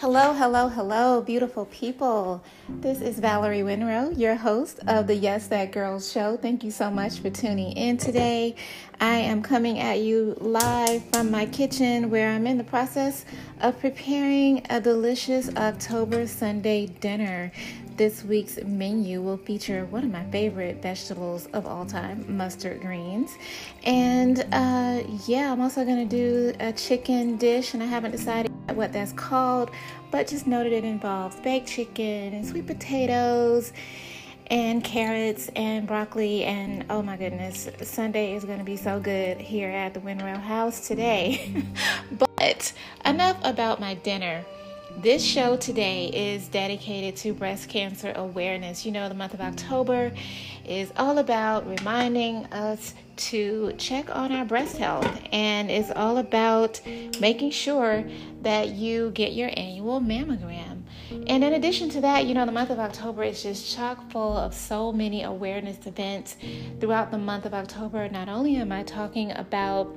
Hello, hello, hello, beautiful people. This is Valerie Winrow, your host of the Yes That Girls show. Thank you so much for tuning in today. I am coming at you live from my kitchen where I'm in the process of preparing a delicious October Sunday dinner. This week's menu will feature one of my favorite vegetables of all time, mustard greens. And uh, yeah, I'm also going to do a chicken dish, and I haven't decided what that's called, but just that it involves baked chicken and sweet potatoes and carrots and broccoli. And oh my goodness sunday is going to be so good here at the winrow house today. But enough about my dinner this show today is dedicated to breast cancer awareness. You know, the month of October is all about reminding us to check on our breast health, and it's all about making sure that you get your annual mammogram. And in addition to that, you know, the month of October is just chock full of so many awareness events throughout the month of October. Not only am I talking about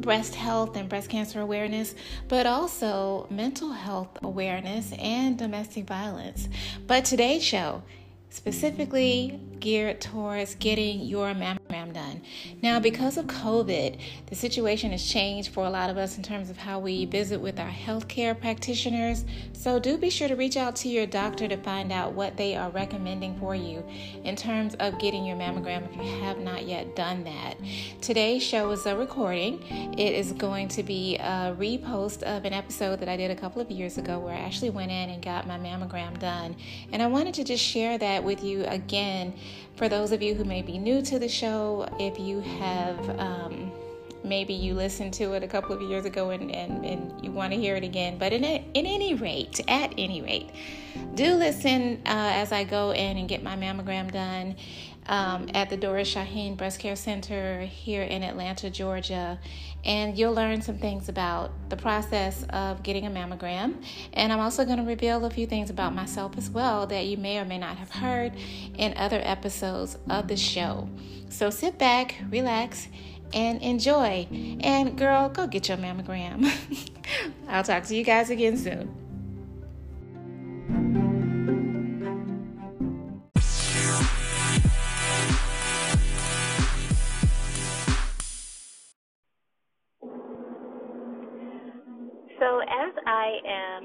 breast health and breast cancer awareness, but also mental health awareness and domestic violence. But today's show specifically geared towards getting your mammogram done. Now, because of COVID, the situation has changed for a lot of us in terms of how we visit with our healthcare practitioners. So, do be sure to reach out to your doctor to find out what they are recommending for you in terms of getting your mammogram if you have not yet done that. Today's show is a recording, it is going to be a repost of an episode that I did a couple of years ago where I actually went in and got my mammogram done. And I wanted to just share that with you again for those of you who may be new to the show, if you have um, maybe you listened to it a couple of years ago and, and, and you want to hear it again. But in, a, in any rate, at any rate, do listen uh, as I go in and get my mammogram done um, at the Doris Shaheen Breast Care Center here in Atlanta, Georgia. And you'll learn some things about the process of getting a mammogram. And I'm also going to reveal a few things about myself as well that you may or may not have heard in other episodes of the show. So sit back, relax, and enjoy. And girl, go get your mammogram. I'll talk to you guys again soon. So, as I am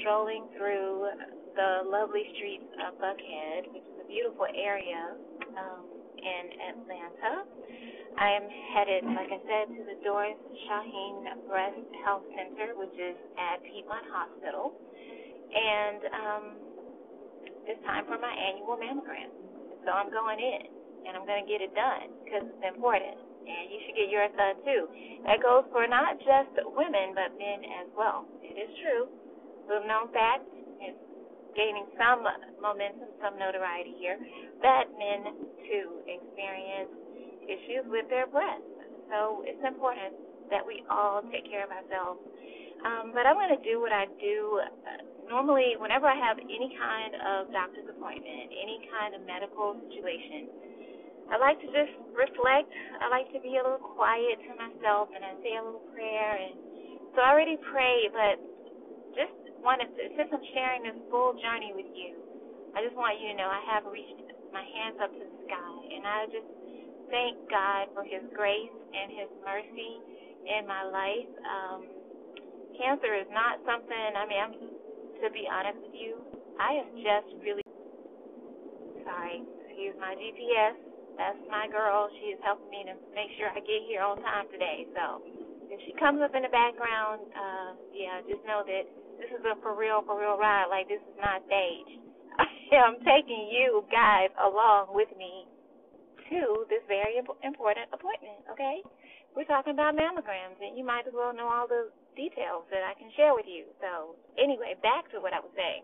strolling through the lovely streets of Buckhead, which is a beautiful area um, in Atlanta, I am headed, like I said, to the Doris Shaheen Breast Health Center, which is at Piedmont Hospital. And um, it's time for my annual mammogram. So I'm going in, and I'm going to get it done because it's important. And you should get yours done too. That goes for not just women, but men as well. It is true. Little known fact, it's gaining some momentum, some notoriety here, that men too experience issues with their breasts. So it's important that we all take care of ourselves. Um, but I'm going to do what I do uh, normally whenever I have any kind of doctor's appointment, any kind of medical situation. I like to just reflect. I like to be a little quiet to myself and I say a little prayer. And so I already prayed, but just wanted to, since I'm sharing this full journey with you, I just want you to know I have reached my hands up to the sky, and I just thank God for His grace and His mercy in my life. Um, cancer is not something. I mean, I'm to be honest with you, I am just really sorry. Excuse my GPS. That's my girl. She is helping me to make sure I get here on time today. So if she comes up in the background, uh, yeah, just know that this is a for real, for real ride. Like this is not staged. I'm taking you guys along with me to this very important appointment, okay? We're talking about mammograms, and you might as well know all the details that I can share with you. So, anyway, back to what I was saying.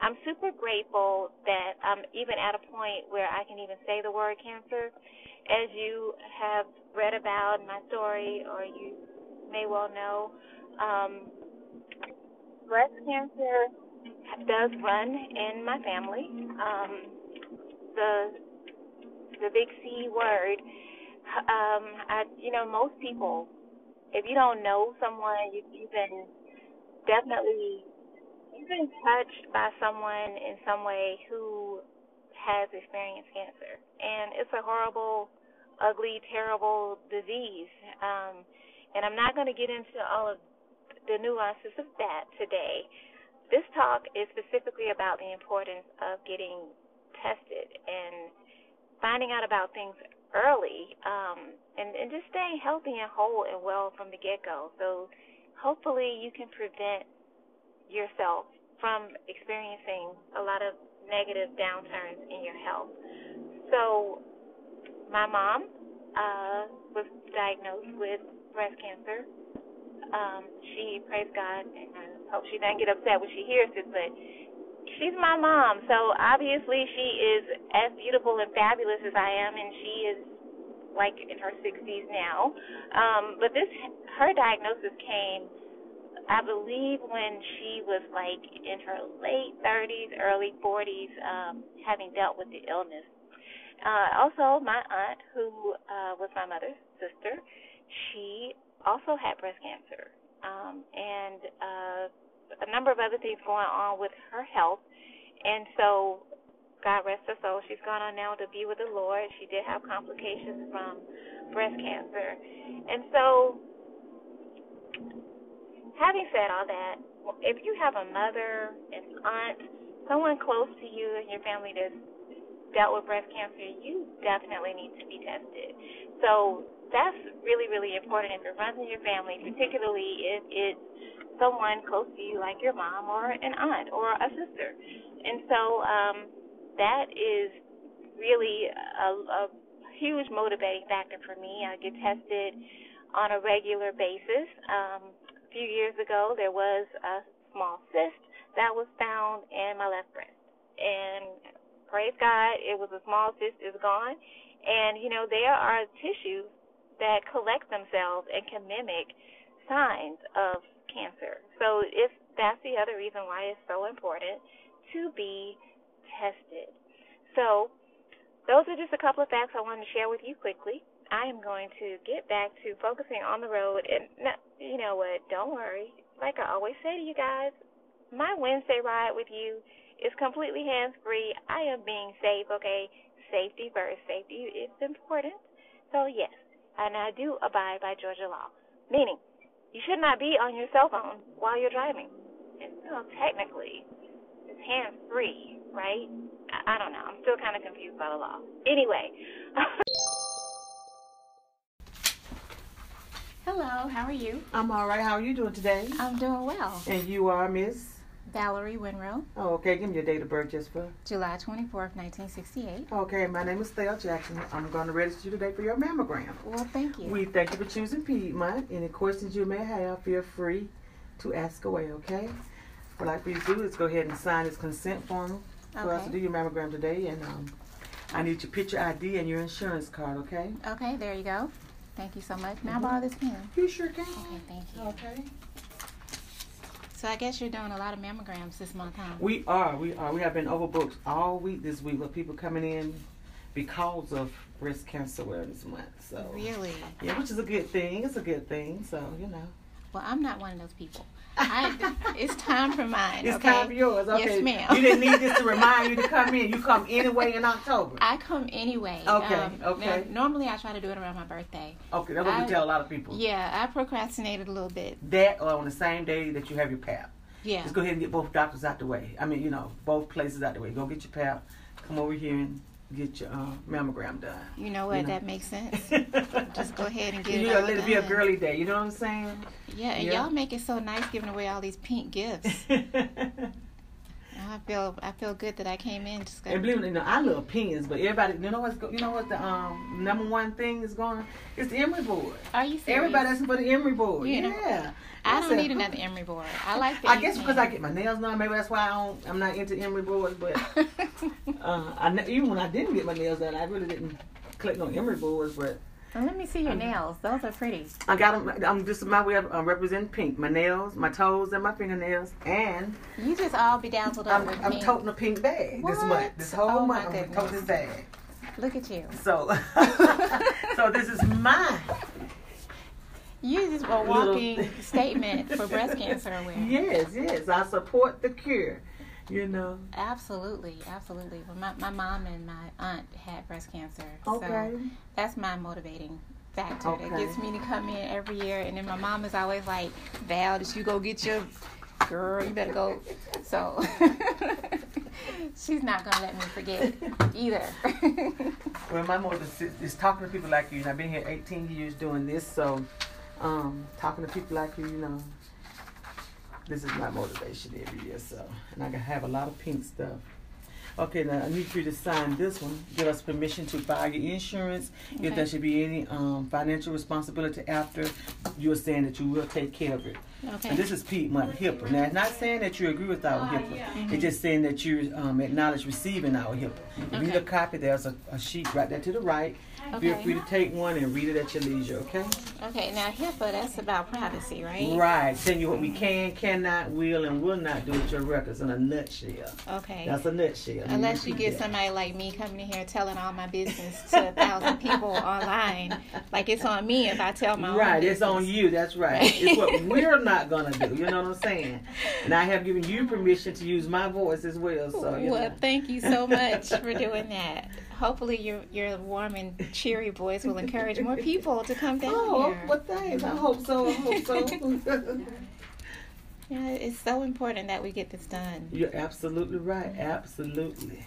I'm super grateful that I'm even at a point where I can even say the word cancer. As you have read about my story, or you may well know, um, breast cancer does run in my family. Um, the the big C word. Um, I, you know, most people, if you don't know someone, you, you've been definitely you've been touched by someone in some way who has experienced cancer, and it's a horrible, ugly, terrible disease. Um, and I'm not going to get into all of the nuances of that today. This talk is specifically about the importance of getting tested and finding out about things early um, and, and just staying healthy and whole and well from the get go. So hopefully you can prevent yourself from experiencing a lot of negative downturns in your health. So my mom uh, was diagnosed with breast cancer. Um, she, praise God, and I hope she doesn't get upset when she hears this, but she's my mom. So obviously she is as beautiful and fabulous as I am, and she is like in her 60s now. Um, but this, her diagnosis came, I believe, when she was like in her late 30s, early 40s, um, having dealt with the illness. Uh, also, my aunt, who uh, was my mother's sister, she also had breast cancer. Um, and uh, a number of other things going on with her health. And so, God rest her soul, she's gone on now to be with the Lord. She did have complications from breast cancer. And so, having said all that, if you have a mother, an aunt, someone close to you in your family that's dealt with breast cancer, you definitely need to be tested. So that's really, really important if it runs in your family, particularly if it's someone close to you like your mom or an aunt or a sister. And so um, that is really a, a huge motivating factor for me. I get tested on a regular basis. Um, few years ago, there was a small cyst that was found in my left breast. And praise God, it was a small cyst, it's gone. And, you know, there are tissues that collect themselves and can mimic signs of cancer. So if that's the other reason why it's so important to be tested. So those are just a couple of facts I wanted to share with you quickly. I am going to get back to focusing on the road, and you know what? Don't worry. Like I always say to you guys, my Wednesday ride with you is completely hands free. I am being safe, okay? Safety first. Safety is important. So, yes, and I do abide by Georgia law, meaning you should not be on your cell phone while you're driving. And well, technically, it's hands free, right? I, I don't know. I'm still kind of confused by the law. Anyway. Hello, how are you? I'm all right. How are you doing today? I'm doing well. And you are Miss? Valerie Winrow. Oh, okay. Give me your date of birth just for. July 24th, 1968. Okay, my name is Thea Jackson. I'm going to register you today for your mammogram. Well, thank you. We thank you for choosing Piedmont. Any questions you may have, feel free to ask away, okay? What I'd like for you to do is go ahead and sign this consent form for okay. us to do your mammogram today. And um, I need your picture ID and your insurance card, okay? Okay, there you go. Thank you so much. May mm-hmm. I borrow this pen? You sure can. Okay, thank you. Okay. So I guess you're doing a lot of mammograms this month, huh? We are. We are. We have been overbooked all week this week with people coming in because of breast cancer awareness month. So really, yeah, which is a good thing. It's a good thing. So you know. Well, I'm not one of those people. I, it's time for mine. It's okay? time for yours. Okay. Yes, ma'am. You didn't need this to remind you to come in. You come anyway in October. I come anyway. Okay. Um, okay. Normally, I try to do it around my birthday. Okay, that's what I, we tell a lot of people. Yeah, I procrastinated a little bit. That or on the same day that you have your pap. Yeah. Just go ahead and get both doctors out the way. I mean, you know, both places out the way. Go get your pap. Come over here and get your uh, mammogram done. You know what? You know? That makes sense. Just go ahead and get you it. You let it be a girly day. You know what I'm saying? Yeah, and yeah. y'all make it so nice giving away all these pink gifts. I feel I feel good that I came in. Just and believe it or not, I love pens, but everybody, you know what's you know what the um number one thing is going? It's the emery board. Are you serious? Everybody asking for the emery board. You yeah. Know, I, don't need another emery board. I like the. I guess because I get my nails done, maybe that's why I don't. I'm not into emery boards, but uh, I even when I didn't get my nails done, I really didn't click on emery boards, but. Let me see your um, nails. Those are pretty. I got them. I'm just my way of uh, representing pink. My nails, my toes, and my fingernails, and you just all bedazzled I'm, I'm pink. toting a pink bag what? this month. This whole oh month, I'm toting this bag. Look at you. So, so this is my You just a walking statement for breast cancer awareness. Yes, yes. I support the cure. You know. Absolutely, absolutely. Well, my my mom and my aunt had breast cancer, okay. so that's my motivating factor okay. that gets me to come in every year. And then my mom is always like, "Val, did you go get your girl? You better go." So she's not gonna let me forget either. well, my mother is talking to people like you, and I've been here 18 years doing this, so um, talking to people like you, you know, this is my motivation every year. So, and I have a lot of pink stuff. Okay, now I need you to sign this one. Give us permission to buy your insurance. Okay. If there should be any um, financial responsibility after, you are saying that you will take care of it. Okay. And this is Piedmont HIPAA. Now, it's not saying that you agree with our HIPAA. Mm-hmm. It's just saying that you um, acknowledge receiving our HIPAA. If okay. you need a copy, there's a, a sheet right there to the right. Okay. Feel free to take one and read it at your leisure, okay? Okay, now HIPAA, that's about privacy, right? Right. Telling you what we can, cannot, will, and will not do with your records in a nutshell. Okay. That's a nutshell. Unless you get that. somebody like me coming in here telling all my business to a thousand people online. Like it's on me if I tell my Right, it's on you, that's right. it's what we're not going to do, you know what I'm saying? And I have given you permission to use my voice as well, so. Well, know. thank you so much for doing that hopefully your your warm and cheery voice will encourage more people to come down oh, here. well, thanks. I hope so. I hope so. yeah, it's so important that we get this done. You're absolutely right. Absolutely.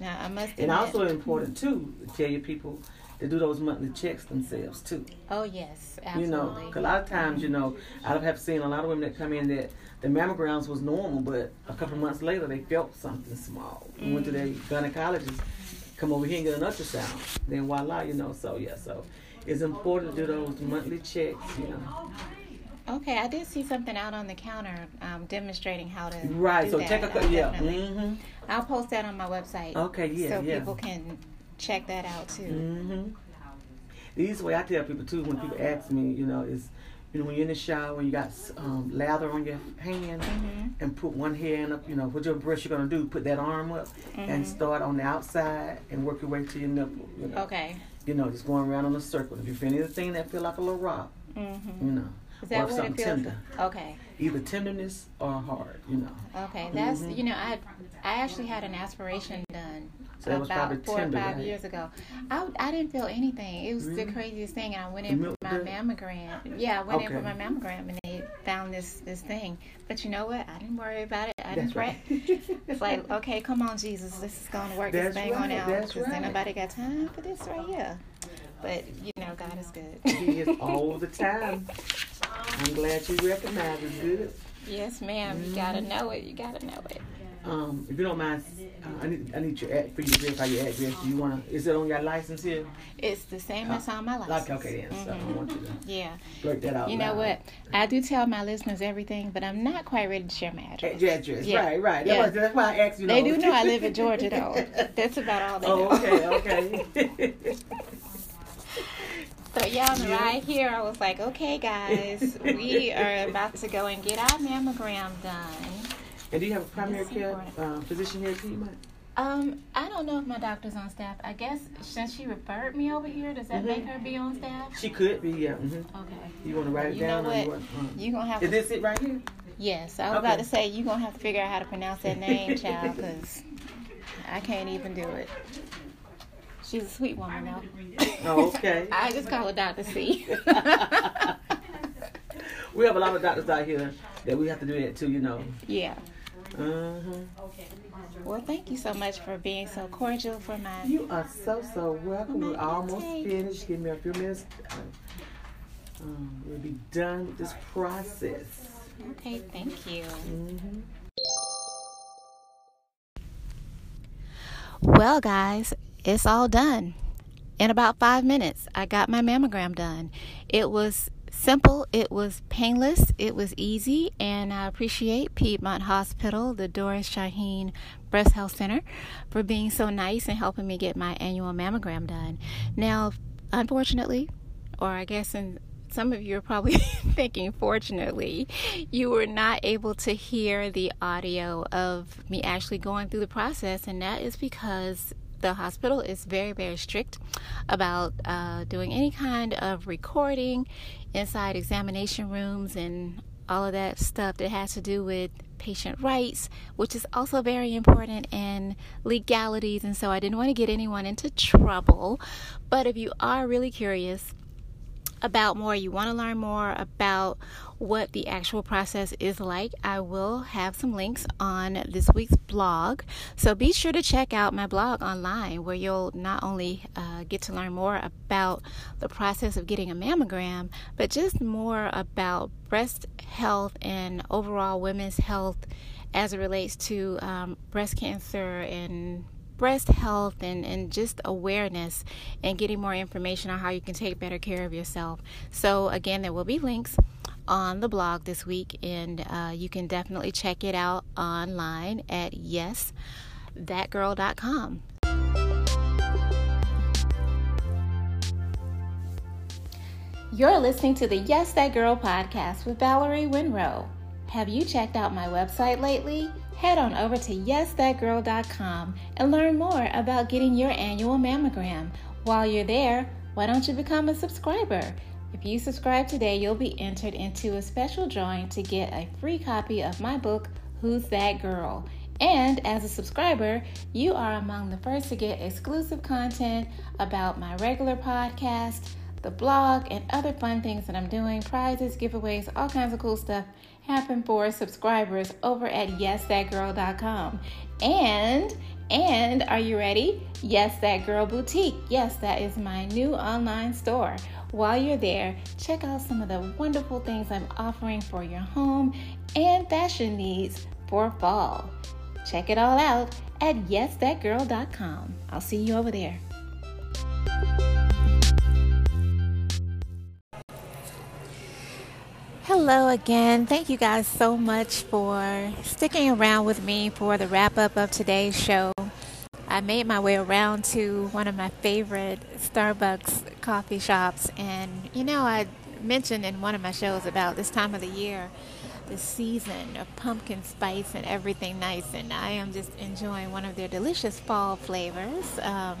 Now I must. Admit, and also important too to tell your people to do those monthly checks themselves too. Oh yes, absolutely. You know, a lot of times, you know, I have seen a lot of women that come in that the mammograms was normal, but a couple of months later they felt something small. Mm. Went to their gynecologist, come over here and get an ultrasound. Then voila, you know. So yeah, so it's important to do those monthly checks, you know. Okay, I did see something out on the counter um, demonstrating how to. Right. so that. check a couple yeah. Mm-hmm. I'll post that on my website. Okay. Yeah. So yeah. people can check that out too. Mm-hmm. The easiest way I tell people too when people ask me, you know, is you know, when you're in the shower, when you got um, lather on your hand, mm-hmm. and put one hand up, you know, what your brush you're gonna do, put that arm up, mm-hmm. and start on the outside and work your way to your nipple. You know? Okay. You know, just going around on a circle. If you feel anything that feel like a little rock, mm-hmm. you know, Is that or what something tender. Okay. Either tenderness or hard, you know. Okay, that's mm-hmm. you know, I I actually had an aspiration so about four tender, or five right? years ago. I, I didn't feel anything. It was really? the craziest thing. And I went in for my mammogram. Yeah, I went okay. in for my mammogram and they found this this thing. But you know what? I didn't worry about it. I didn't right. it's like, okay, come on, Jesus, this is going to work That's this thing right. on out. Because right. nobody got time for this right here. But you know, God is good. he is all the time. I'm glad you recognize it's good. Yes, ma'am. Mm-hmm. You gotta know it. You gotta know it. Um, if you don't mind, uh, I need I need your ad, for you to verify your address. Do you wanna? Is it on your license here? It's the same uh, as on my license. Like okay, then. Mm-hmm. So I want you to yeah blurt that out. You know what? I do tell my listeners everything, but I'm not quite ready to share my address. Your address, yeah. right, right. Yeah. That's, that's why I asked you. They know. do know I live in Georgia, though. That's about all they oh, know. okay, okay. So yeah, on the yeah. ride here, I was like, okay, guys, we are about to go and get our mammogram done. And do you have a primary care uh, physician here at Piedmont? Um, I don't know if my doctor's on staff. I guess since she referred me over here, does that mm-hmm. make her be on staff? She could be, yeah. Mm-hmm. Okay. You want to write it you down? Know what? You, want, um, you gonna have. Is to, this it right here? Yes, I was okay. about to say you're gonna have to figure out how to pronounce that name, child, because I can't even do it. She's a sweet woman, though. Oh, okay. I just call her Doctor C. we have a lot of doctors out here that we have to do that too, you know. Yeah. Uh-huh. Well, thank you so much for being so cordial for my. You are so so welcome. We're almost take. finished. Give me a few minutes. Um, we'll be done with this process. Okay, thank you. Mm-hmm. Well, guys, it's all done. In about five minutes, I got my mammogram done. It was simple, it was painless, it was easy, and I appreciate Piedmont Hospital, the Doris Shaheen Breast Health Center, for being so nice and helping me get my annual mammogram done. Now, unfortunately, or I guess in some of you are probably thinking, fortunately, you were not able to hear the audio of me actually going through the process, and that is because the hospital is very, very strict about uh, doing any kind of recording inside examination rooms and all of that stuff that has to do with patient rights, which is also very important, and legalities. And so I didn't want to get anyone into trouble. But if you are really curious, about more, you want to learn more about what the actual process is like, I will have some links on this week's blog. So be sure to check out my blog online where you'll not only uh, get to learn more about the process of getting a mammogram, but just more about breast health and overall women's health as it relates to um, breast cancer and breast health and, and just awareness and getting more information on how you can take better care of yourself. So, again, there will be links on the blog this week, and uh, you can definitely check it out online at yesthatgirl.com. You're listening to the Yes That Girl podcast with Valerie Winrow. Have you checked out my website lately? Head on over to yesthatgirl.com and learn more about getting your annual mammogram. While you're there, why don't you become a subscriber? If you subscribe today, you'll be entered into a special drawing to get a free copy of my book, Who's That Girl? And as a subscriber, you are among the first to get exclusive content about my regular podcast, the blog, and other fun things that I'm doing prizes, giveaways, all kinds of cool stuff happen for subscribers over at yesthatgirl.com. And and are you ready? Yes, that girl boutique. Yes, that is my new online store. While you're there, check out some of the wonderful things I'm offering for your home and fashion needs for fall. Check it all out at yesthatgirl.com. I'll see you over there. Hello again. Thank you guys so much for sticking around with me for the wrap up of today's show. I made my way around to one of my favorite Starbucks coffee shops, and you know, I mentioned in one of my shows about this time of the year, the season of pumpkin spice and everything nice, and I am just enjoying one of their delicious fall flavors. Um,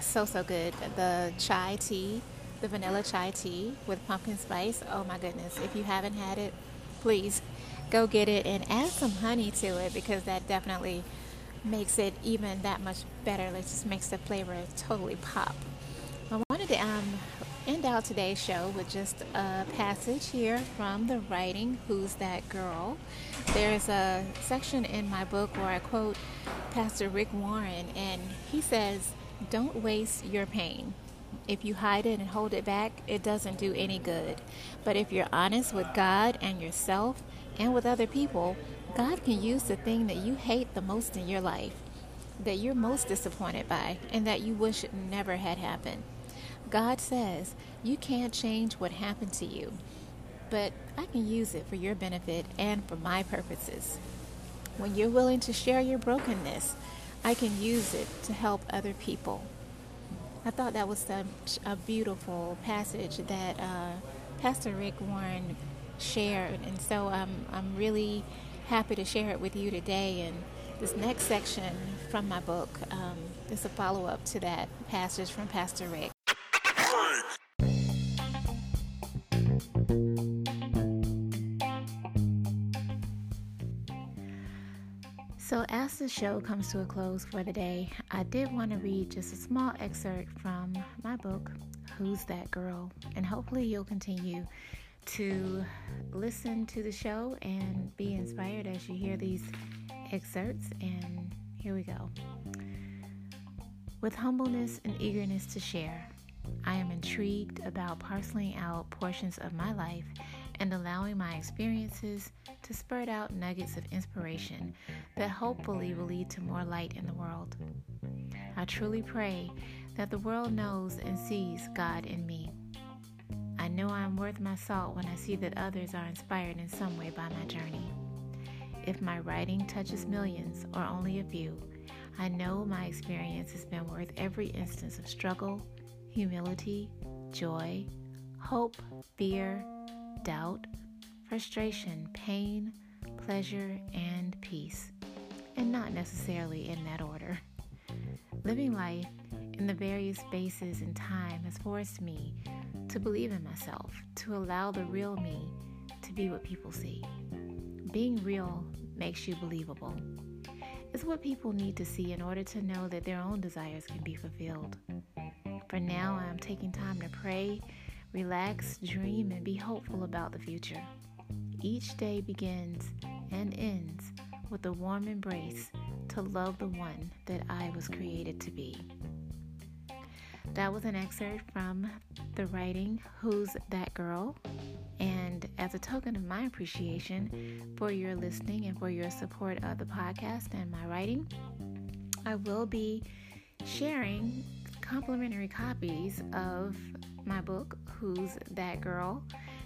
so, so good. The chai tea the vanilla chai tea with pumpkin spice. Oh my goodness. If you haven't had it, please go get it and add some honey to it because that definitely makes it even that much better. It just makes the flavor totally pop. I wanted to um, end out today's show with just a passage here from the writing Who's That Girl? There's a section in my book where I quote Pastor Rick Warren, and he says, Don't waste your pain. If you hide it and hold it back, it doesn't do any good. But if you're honest with God and yourself and with other people, God can use the thing that you hate the most in your life, that you're most disappointed by, and that you wish it never had happened. God says, You can't change what happened to you, but I can use it for your benefit and for my purposes. When you're willing to share your brokenness, I can use it to help other people. I thought that was such a beautiful passage that uh, Pastor Rick Warren shared, and so um, I'm really happy to share it with you today. And this next section from my book um, is a follow up to that passage from Pastor Rick. The show comes to a close for the day, I did want to read just a small excerpt from my book, Who's That Girl? And hopefully, you'll continue to listen to the show and be inspired as you hear these excerpts. And here we go. With humbleness and eagerness to share, I am intrigued about parceling out portions of my life and allowing my experiences to spurt out nuggets of inspiration that hopefully will lead to more light in the world. I truly pray that the world knows and sees God in me. I know I am worth my salt when I see that others are inspired in some way by my journey. If my writing touches millions or only a few, I know my experience has been worth every instance of struggle, humility, joy, hope, fear, doubt, frustration, pain, pleasure, and peace, and not necessarily in that order. living life in the various spaces and time has forced me to believe in myself, to allow the real me to be what people see. Being real makes you believable. It's what people need to see in order to know that their own desires can be fulfilled. For now, I'm taking time to pray, relax, dream, and be hopeful about the future. Each day begins and ends with a warm embrace to love the one that I was created to be. That was an excerpt from the writing Who's That Girl? And as a token of my appreciation for your listening and for your support of the podcast and my writing, I will be sharing complimentary copies of my book, Who's That Girl?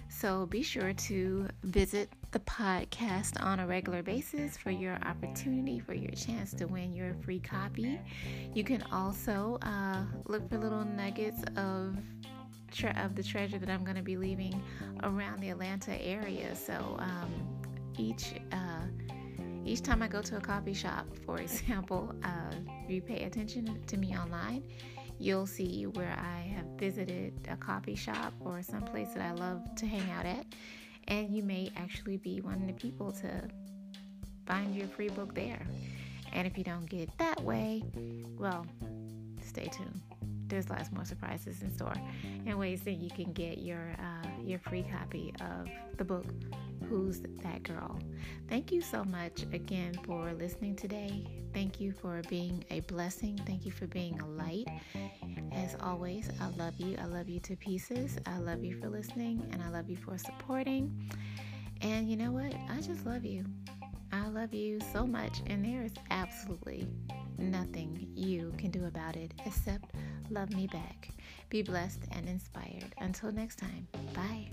So be sure to visit the podcast on a regular basis for your opportunity, for your chance to win your free copy. You can also uh, look for little nuggets of of the treasure that I'm going to be leaving around the Atlanta area. So um, each uh, each time I go to a coffee shop, for example, uh, you pay attention to me online, you'll see where I have visited a coffee shop or some place that I love to hang out at, and you may actually be one of the people to find your free book there. And if you don't get it that way, well, stay tuned there's lots more surprises in store and ways that you can get your uh, your free copy of the book who's that girl? Thank you so much again for listening today. Thank you for being a blessing. Thank you for being a light. As always i love you. I love you to pieces. I love you for listening and i love you for supporting. And you know what? I just love you. I love you so much, and there is absolutely nothing you can do about it except love me back. Be blessed and inspired. Until next time, bye.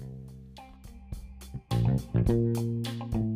Thank you.